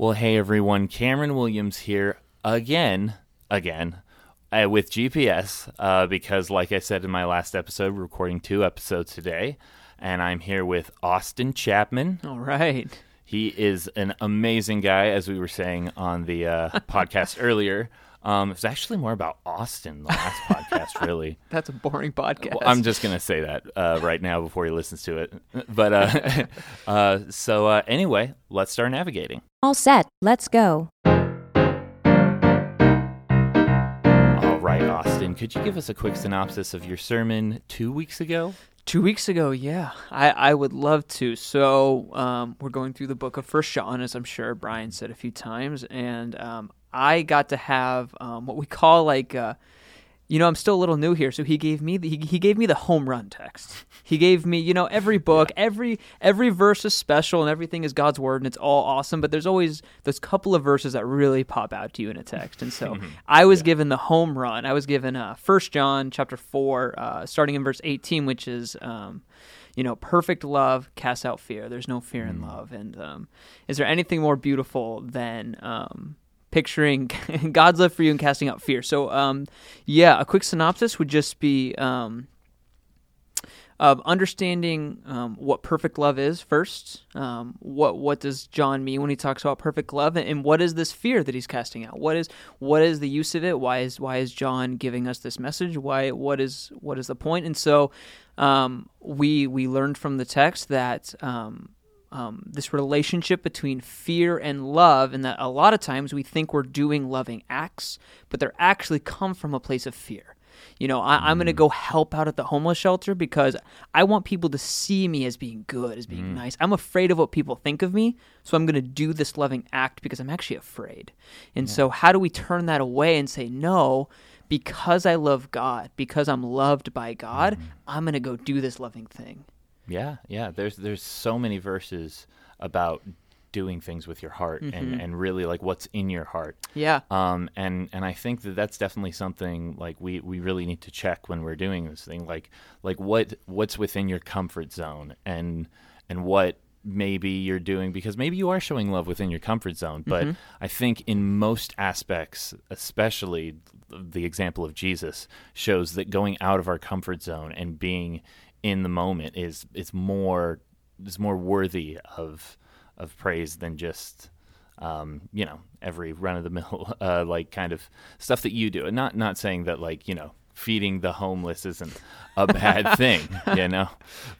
Well, hey everyone, Cameron Williams here again, again, uh, with GPS, uh, because like I said in my last episode, we're recording two episodes today, and I'm here with Austin Chapman. All right. He is an amazing guy, as we were saying on the uh, podcast earlier. Um, it's actually more about Austin, the last podcast, really. That's a boring podcast. Well, I'm just going to say that uh, right now before he listens to it. But uh, uh, so, uh, anyway, let's start navigating. All set. Let's go. All right, Austin, could you give us a quick synopsis of your sermon two weeks ago? Two weeks ago, yeah, I, I would love to. So um, we're going through the book of First John, as I'm sure Brian said a few times, and um, I got to have um, what we call like, uh, you know, I'm still a little new here, so he gave me the, he, he gave me the home run text. He gave me, you know, every book, every every verse is special, and everything is God's word, and it's all awesome. But there's always those couple of verses that really pop out to you in a text, and so I was given the home run. I was given uh, First John chapter four, uh, starting in verse 18, which is. Um, you know, perfect love casts out fear. There's no fear in love. And um, is there anything more beautiful than um, picturing God's love for you and casting out fear? So, um, yeah, a quick synopsis would just be um, of understanding um, what perfect love is first. Um, what what does John mean when he talks about perfect love, and, and what is this fear that he's casting out? What is what is the use of it? Why is why is John giving us this message? Why what is what is the point? And so um, we we learned from the text that. Um, this relationship between fear and love, and that a lot of times we think we're doing loving acts, but they're actually come from a place of fear. You know, I, I'm going to mm. go help out at the homeless shelter because I want people to see me as being good, as being mm. nice. I'm afraid of what people think of me, so I'm going to do this loving act because I'm actually afraid. And so, how do we turn that away and say, no, because I love God, because I'm loved by God, mm. I'm going to go do this loving thing? Yeah, yeah. There's there's so many verses about doing things with your heart and, and really like what's in your heart. Yeah. Um, and and I think that that's definitely something like we, we really need to check when we're doing this thing. Like like what what's within your comfort zone and and what maybe you're doing because maybe you are showing love within your comfort zone. But I think in most aspects, especially the example of Jesus, shows that going out of our comfort zone and being in the moment is is more is more worthy of of praise than just um, you know every run of the mill uh, like kind of stuff that you do. And not not saying that like you know feeding the homeless isn't a bad thing you know?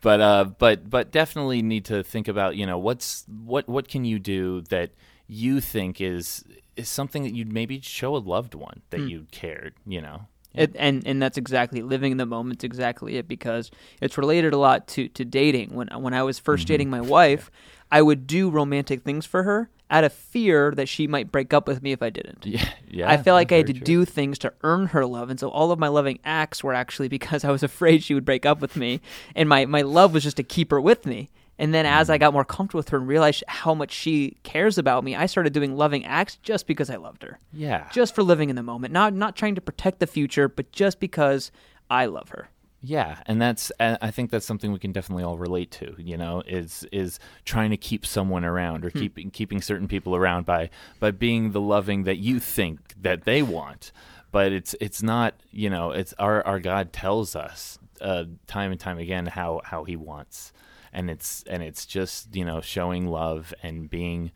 But uh but but definitely need to think about you know what's what what can you do that you think is is something that you'd maybe show a loved one that you cared you know It, and and that's exactly living in the moment's exactly it because it's related a lot to to dating. When when I was 1st Mm-hmm. dating my wife, I would do romantic things for her out of fear that she might break up with me if I didn't. yeah yeah I felt like I had to true. do things to earn her love, and so all of my loving acts were actually because I was afraid she would break up with me, and my my love was just to keep her with me. And then as I Mm-hmm. got more comfortable with her and realized how much she cares about me, I started doing loving acts just because I loved her yeah just for living in the moment, not not trying to protect the future, but just because I love her. Yeah, and that's I think that's something we can definitely all relate to. You know, is is trying to keep someone around or keeping keeping certain people around by by being the loving that you think that they want, but it's it's not. You know, it's our our God tells us uh, time and time again how how He wants, and it's and it's just you know showing love and being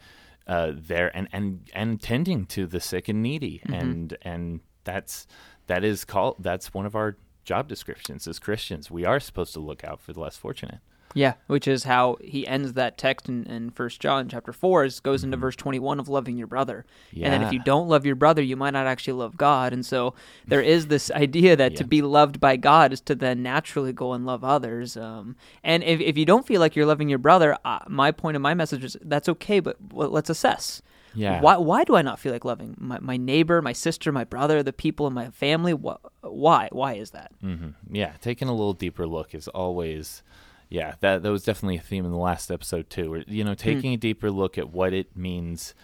uh, there and and and tending to the sick and needy, and and that's that is called that's one of our job descriptions as Christians. We are supposed to look out for the less fortunate. Yeah, which is how he ends that text in, in 1 John chapter 4 is goes Mm-hmm. into verse 21 of loving your brother. And then if you don't love your brother, you might not actually love God. And so there is this idea that to be loved by God is to then naturally go and love others. Um, and if, if you don't feel like you're loving your brother, uh, my point of my message is that's okay, but well, let's assess. Yeah. Why, why do I not feel like loving my, my neighbor, my sister, my brother, the people in my family? Wh- Why? Why is that? hmm Yeah, taking a little deeper look is always, yeah, that that was definitely a theme in the last episode too. Where, you know, taking a deeper look at what it means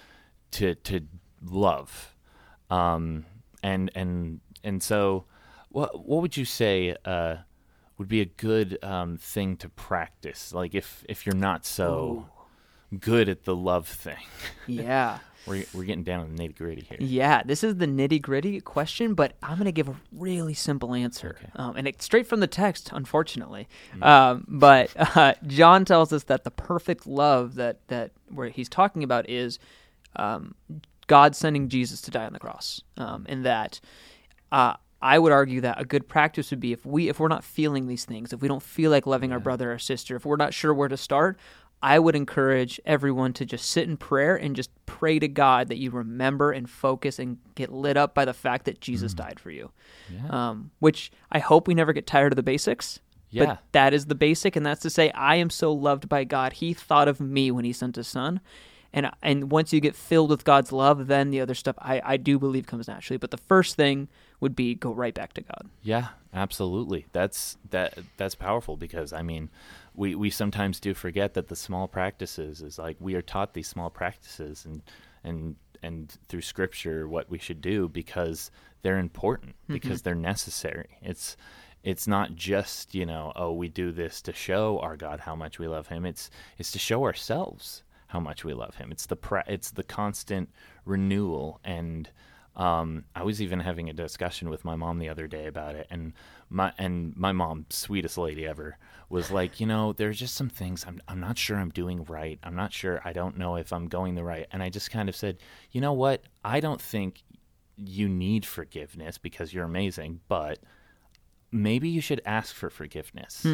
to to love, um, and and and so, what what would you say uh, would be a good um, thing to practice? Like if if you're not so good at the love thing. Yeah. We're we're getting down to the nitty gritty here. Yeah, this is the nitty gritty question, but I'm going to give a really simple answer. Okay. Um, and it's straight from the text, unfortunately. Um, but uh, John tells us that the perfect love that, that where he's talking about is um, God sending Jesus to die on the cross. Um, and that uh, I would argue that a good practice would be if we if we're not feeling these things, if we don't feel like loving our brother or sister, if we're not sure where to start, I would encourage everyone to just sit in prayer and just pray to God that you remember and focus and get lit up by the fact that Jesus died for you. Yeah. Um, which I hope we never get tired of the basics. Yeah. But that is the basic, and that's to say, I am so loved by God. He thought of me when He sent His Son, and and once you get filled with God's love, then the other stuff I I do believe comes naturally. But the first thing would be go right back to God. Yeah, absolutely. That's that that's powerful because I mean, we we sometimes do forget that the small practices is like we are taught these small practices and and and through scripture what we should do because they're important mm-hmm. because they're necessary. It's it's not just, you know, oh, we do this to show our God how much we love him. It's it's to show ourselves how much we love him. It's the pra- it's the constant renewal and um, I was even having a discussion with my mom the other day about it, and my and my mom, sweetest lady ever, was like, you know, there's just some things I'm I'm not sure I'm doing right. I'm not sure. I don't know if I'm going the right. And I just kind of said, you know what? I don't think you need forgiveness because you're amazing, but maybe you should ask for forgiveness.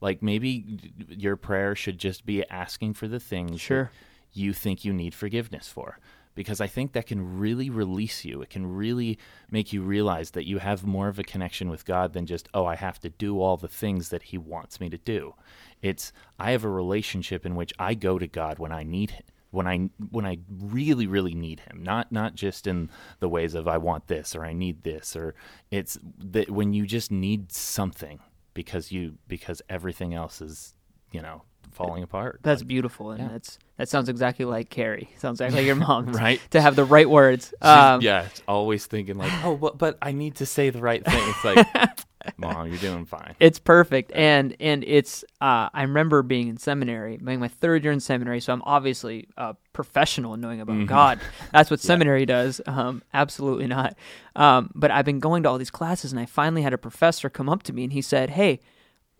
Like maybe your prayer should just be asking for the things Sure. you think you need forgiveness for. Because I think that can really release you. It can really make you realize that you have more of a connection with God than just, oh, I have to do all the things that He wants me to do. It's, I have a relationship in which I go to God when I need Him. When I when I really really need him, not not just in the ways of I want this or I need this or it's that when you just need something because you because everything else is you know falling apart. That's beautiful, and yeah. that's that sounds exactly like Carrie. Sounds exactly like your mom, Right. To have the right words. Um, yeah, always thinking like, oh, but but I need to say the right thing. It's like, mom, you're doing fine. It's perfect, and and it's. Uh, I remember being in seminary, being my third year in seminary, so I'm obviously a professional in knowing about God. That's what seminary does. Um, absolutely not. Um, but I've been going to all these classes, and I finally had a professor come up to me, and he said, "Hey,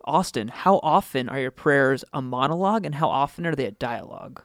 Austin, how often are your prayers a monologue, and how often are they a dialogue?"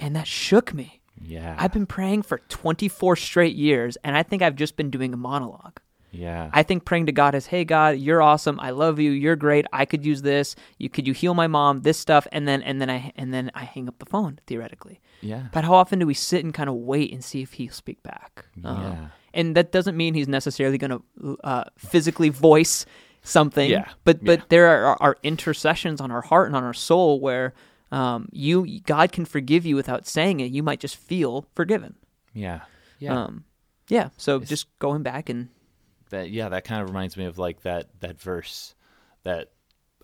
And that shook me. Yeah, I've been praying for 24 straight years, and I think I've just been doing a monologue. yeah, I think praying to God is, "Hey God, you're awesome. I love you. You're great. I could use this. You could you heal my mom? This stuff." And then and then I and then I hang up the phone theoretically. yeah, But how often do we sit and kind of wait and see if he'll speak back? Um, Yeah. and that doesn't mean he's necessarily going to uh, physically voice something. Yeah. But but Yeah. there are, are intercessions on our heart and on our soul where um, you God can forgive you without saying it. You might just feel forgiven. yeah, yeah. Um, yeah. So just going back and that yeah that kind of reminds me of like that that verse that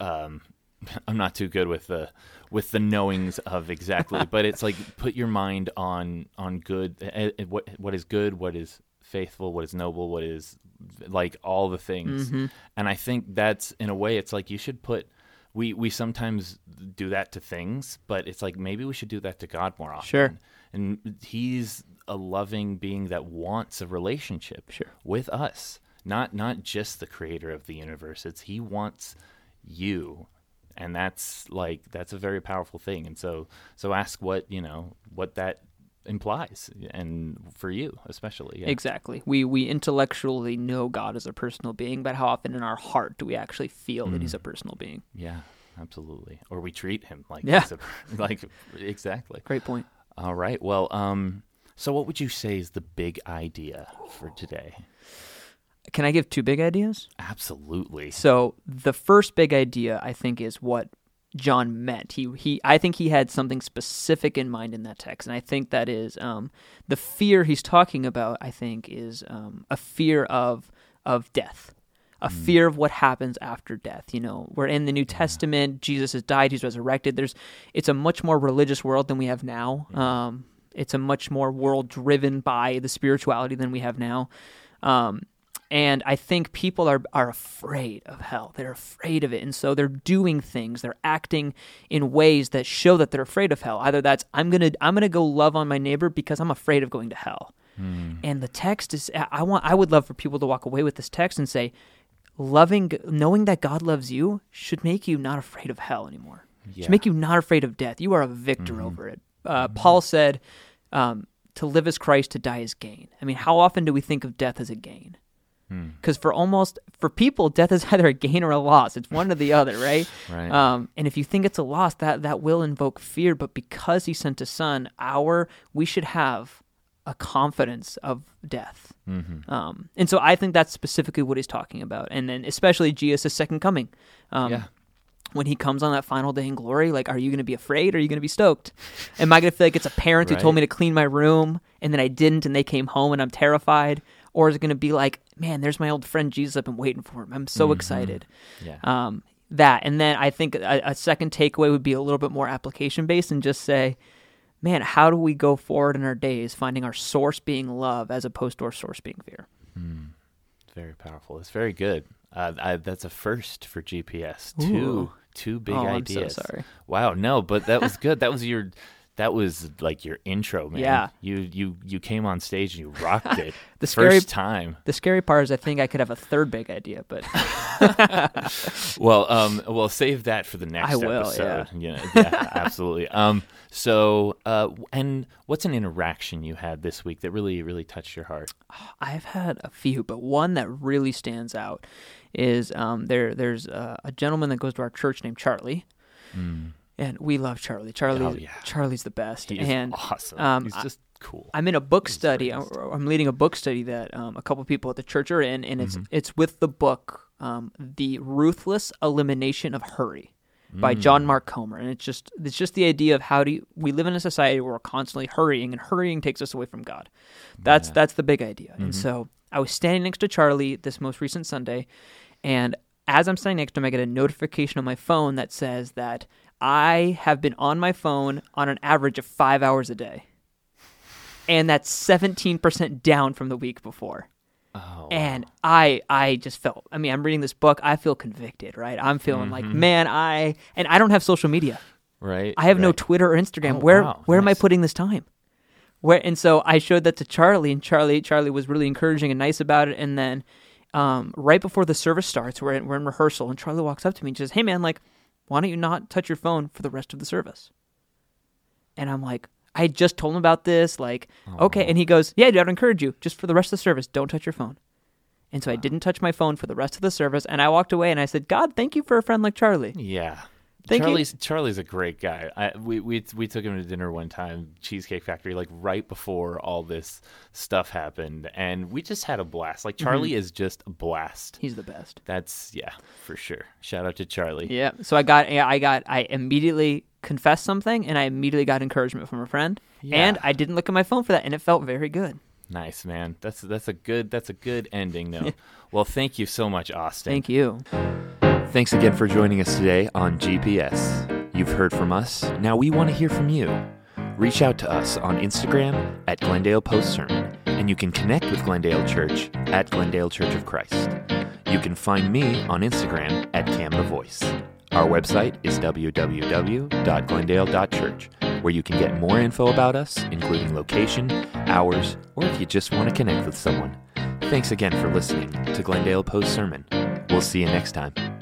um i'm not too good with the with the knowings of exactly but it's like put your mind on on good eh, eh, what what is good what is faithful what is noble what is like all the things. Mm-hmm. And i think that's in a way it's like you should put we we sometimes do that to things but it's like maybe we should do that to god more often. Sure. and he's a loving being that wants a relationship Sure. with us not not just the creator of the universe. It's he wants you. And that's like that's a very powerful thing. And so so ask what you know what that implies and for you especially yeah. Exactly. We we intellectually know God as a personal being, but how often in our heart do we actually feel that Mm. He's a personal being? yeah absolutely or we treat him like Yeah. a, like exactly Great point. all right well um so what would you say is the big idea for today Can I give two big ideas? absolutely So the first big idea I think is what John meant. He he I think he had something specific in mind in that text, and I think that is um, the fear he's talking about. I think is um, a fear of of death, a fear of what happens after death. You know, we're in the New Testament. Jesus has died. He's resurrected. There's it's a much more religious world than we have now. Um, it's a much more world driven by the spirituality than we have now. Um, and I think people are are afraid of hell. They're afraid of it, and so they're doing things. They're acting in ways that show that they're afraid of hell. Either that's I'm gonna I'm gonna go love on my neighbor because I'm afraid of going to hell. Hmm. And the text is I want I would love for people to walk away with this text and say, loving knowing that God loves you should make you not afraid of hell anymore. Yeah. Should make you not afraid of death. You are a victor over it. Uh, Paul said, um, "To live as Christ, to die is gain." I mean, how often do we think of death as a gain? Because for almost for people, death is either a gain or a loss. It's one or the other, right? Right. Um, and if you think it's a loss, that that will invoke fear. But because He sent His Son, our we should have a confidence of death. Mm-hmm. Um, and so I think that's specifically what he's talking about. And then especially Jesus' second coming. Um, yeah. When he comes on that final day in glory, like, are you going to be afraid or are you going to be stoked? Am I going to feel like it's a parent who told me to clean my room and then I didn't and they came home and I'm terrified? Or is it going to be like, man, there's my old friend Jesus. I've been waiting for him. I'm so excited. Yeah. Um, that. And then I think a, a second takeaway would be a little bit more application based and just say, man, how do we go forward in our days finding our source being love as opposed to our source being fear? Very powerful. It's very good. Uh, I, that's a first for GPS. Ooh. Two two big Oh, I'm so ideas. sorry. Wow, no, but that was good. that was your that was like your intro, man. Yeah. You you you came on stage and you rocked it. The first scary- time. The scary part is I think I could have a third big idea, but Well, um, well, save that for the next I will, episode. Yeah, yeah, absolutely. Um, so, uh, and what's an interaction you had this week that really, really touched your heart? I've had a few, but one that really stands out is um, there. There's uh, a gentleman that goes to our church named Charlie, and we love Charlie. Charlie, Oh, yeah. Charlie's the best, He's and awesome. um, He's I- just cool. I'm in a book He's study. I'm. I'm leading a book study that um, a couple people at the church are in, and it's it's with the book um, "The Ruthless Elimination of Hurry" by John Mark Comer, and it's just it's just the idea of how do you, we live in a society where we're constantly hurrying, and hurrying takes us away from God. That's that's the big idea. And so I was standing next to Charlie this most recent Sunday, and as I'm standing next to him, I get a notification on my phone that says that I have been on my phone on an average of five hours a day and that's 17% down from the week before. oh, And I I just felt I mean, I'm reading this book, I feel convicted, right? I'm feeling like, man, I and I don't have social media. right. I have no. Twitter or Instagram. Oh, where wow, where am I putting this time? Where and so I showed that to Charlie and Charlie Charlie was really encouraging and nice about it and then um, right before the service starts, we're in, we're in rehearsal, and Charlie walks up to me and says, "Hey, man, like, why don't you not touch your phone for the rest of the service?" And I'm like, I just told him about this, like, okay. And he goes, "Yeah, dude, I'd encourage you just for the rest of the service, don't touch your phone." And so I didn't touch my phone for the rest of the service, and I walked away and I said, "God, thank you for a friend like Charlie." Yeah. Thank you. Charlie's Charlie's a great guy. I, we we we took him to dinner one time, Cheesecake Factory, like right before all this stuff happened, and we just had a blast. Like Charlie Mm-hmm. is just a blast. He's the best. That's yeah, for sure. Shout out to Charlie. Yeah. So I got, I got, I immediately confessed something, and I immediately got encouragement from a friend, yeah. and I didn't look at my phone for that, and it felt very good. Nice man. That's that's a good that's a good ending though. well, thank you so much, Austin. Thank you. Thanks again for joining us today on GPS. You've heard from us. Now we want to hear from you. Reach out to us on Instagram at Glendale Post Sermon, and you can connect with Glendale Church at Glendale Church of Christ. You can find me on Instagram at Cam the Voice. Our website is www.glendale.church, where you can get more info about us, including location, hours, or if you just want to connect with someone. Thanks again for listening to Glendale Post Sermon. We'll see you next time.